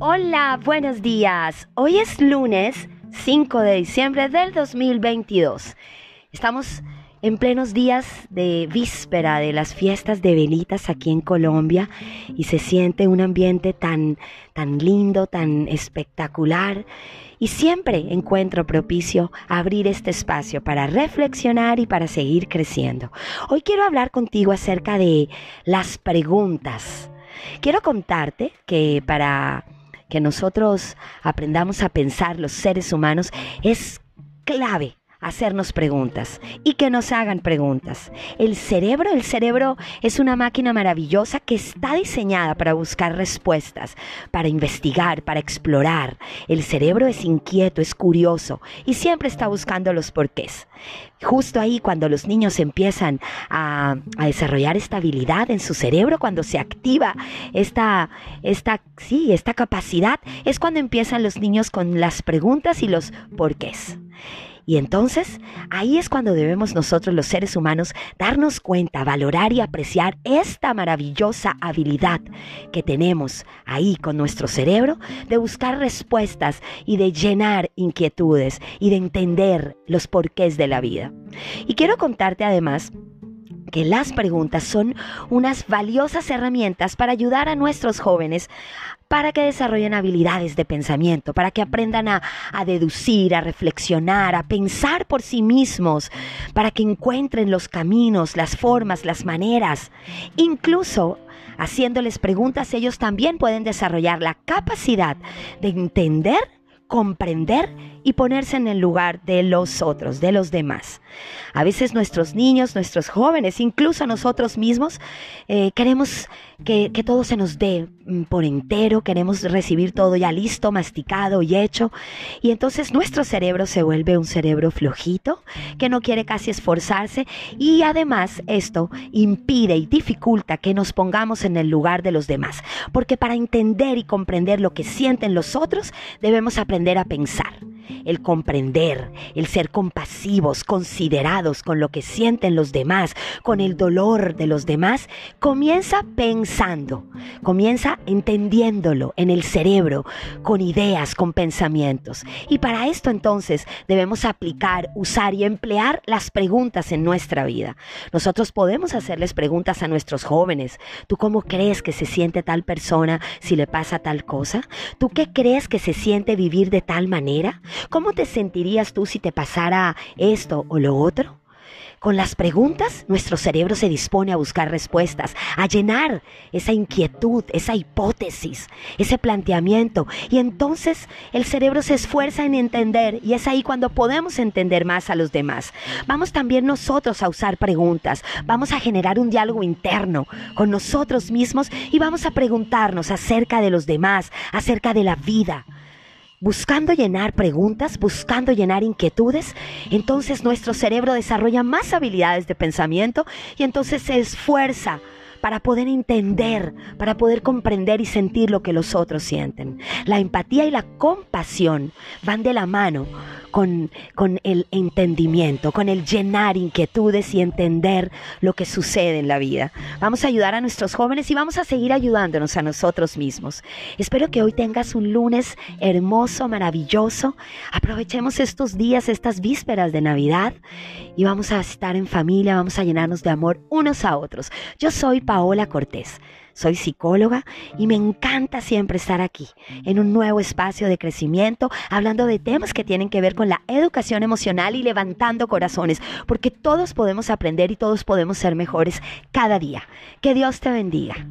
Hola, buenos días. Hoy es lunes 5 de diciembre del 2022. Estamos en plenos días de víspera de las fiestas de velitas aquí en Colombia y se siente un ambiente tan, tan lindo, tan espectacular. Y siempre encuentro propicio abrir este espacio para reflexionar y para seguir creciendo. Hoy quiero hablar contigo acerca de las preguntas. Quiero contarte que para que nosotros aprendamos a pensar los seres humanos es clave hacernos preguntas y que nos hagan preguntas. El cerebro, el cerebro es una máquina maravillosa que está diseñada para buscar respuestas, para investigar, para explorar. El cerebro es inquieto, es curioso y siempre está buscando los porqués. Justo ahí cuando los niños empiezan a, a desarrollar esta habilidad en su cerebro, cuando se activa esta, esta, sí, esta capacidad, es cuando empiezan los niños con las preguntas y los porqués. Y entonces ahí es cuando debemos nosotros los seres humanos darnos cuenta, valorar y apreciar esta maravillosa habilidad que tenemos ahí con nuestro cerebro de buscar respuestas y de llenar inquietudes y de entender los porqués de la vida. Y quiero contarte además que las preguntas son unas valiosas herramientas para ayudar a nuestros jóvenes para que desarrollen habilidades de pensamiento, para que aprendan a, a, deducir, a reflexionar, a pensar por sí mismos, para que encuentren los caminos, las formas, las maneras. Incluso haciéndoles preguntas, ellos también pueden desarrollar la capacidad de entender comprender y ponerse en el lugar de los otros, de los demás. A veces nuestros niños, nuestros jóvenes, incluso nosotros mismos, eh, queremos que, todo se nos dé mm, por entero, queremos recibir todo ya listo, masticado y hecho. Y entonces nuestro cerebro se vuelve un cerebro flojito, que no quiere casi esforzarse. Y además esto impide y dificulta que nos pongamos en el lugar de los demás. Porque para entender y comprender lo que sienten los otros, debemos aprender a pensar el comprender, el ser compasivos, considerados con lo que sienten los demás, con el dolor de los demás, comienza pensando, comienza entendiéndolo en el cerebro, con ideas, con pensamientos. Y para esto entonces debemos aplicar, usar y emplear las preguntas en nuestra vida. Nosotros podemos hacerles preguntas a nuestros jóvenes. ¿Tú cómo crees que se siente tal persona si le pasa tal cosa? ¿Tú qué crees que se siente vivir de tal manera? ¿Cómo te sentirías tú si te pasara esto o lo otro? Con las preguntas, nuestro cerebro se dispone a buscar respuestas, a llenar esa inquietud, esa hipótesis, ese planteamiento. Y entonces el cerebro se esfuerza en entender y es ahí cuando podemos entender más a los demás. Vamos también nosotros a usar preguntas, vamos a generar un diálogo interno con nosotros mismos y vamos a preguntarnos acerca de los demás, acerca de la vida buscando llenar preguntas, buscando llenar inquietudes, entonces nuestro cerebro desarrolla más habilidades de pensamiento y entonces se esfuerza para poder entender, para poder comprender y sentir lo que los otros sienten. La empatía y la compasión van de la mano con, con el entendimiento, con el llenar inquietudes y entender lo que sucede en la vida. Vamos a ayudar a nuestros jóvenes y vamos a seguir ayudándonos a nosotros mismos. Espero que hoy tengas un lunes hermoso, maravilloso. Aprovechemos estos días, estas vísperas de Navidad y vamos a estar en familia, vamos a llenarnos de amor unos a otros. Yo soy Paola Cortés. Soy psicóloga y me encanta siempre estar aquí, en un nuevo espacio de crecimiento, hablando de temas que tienen que ver con la educación emocional y levantando corazones, porque todos podemos aprender y todos podemos ser mejores cada día. Que Dios te bendiga.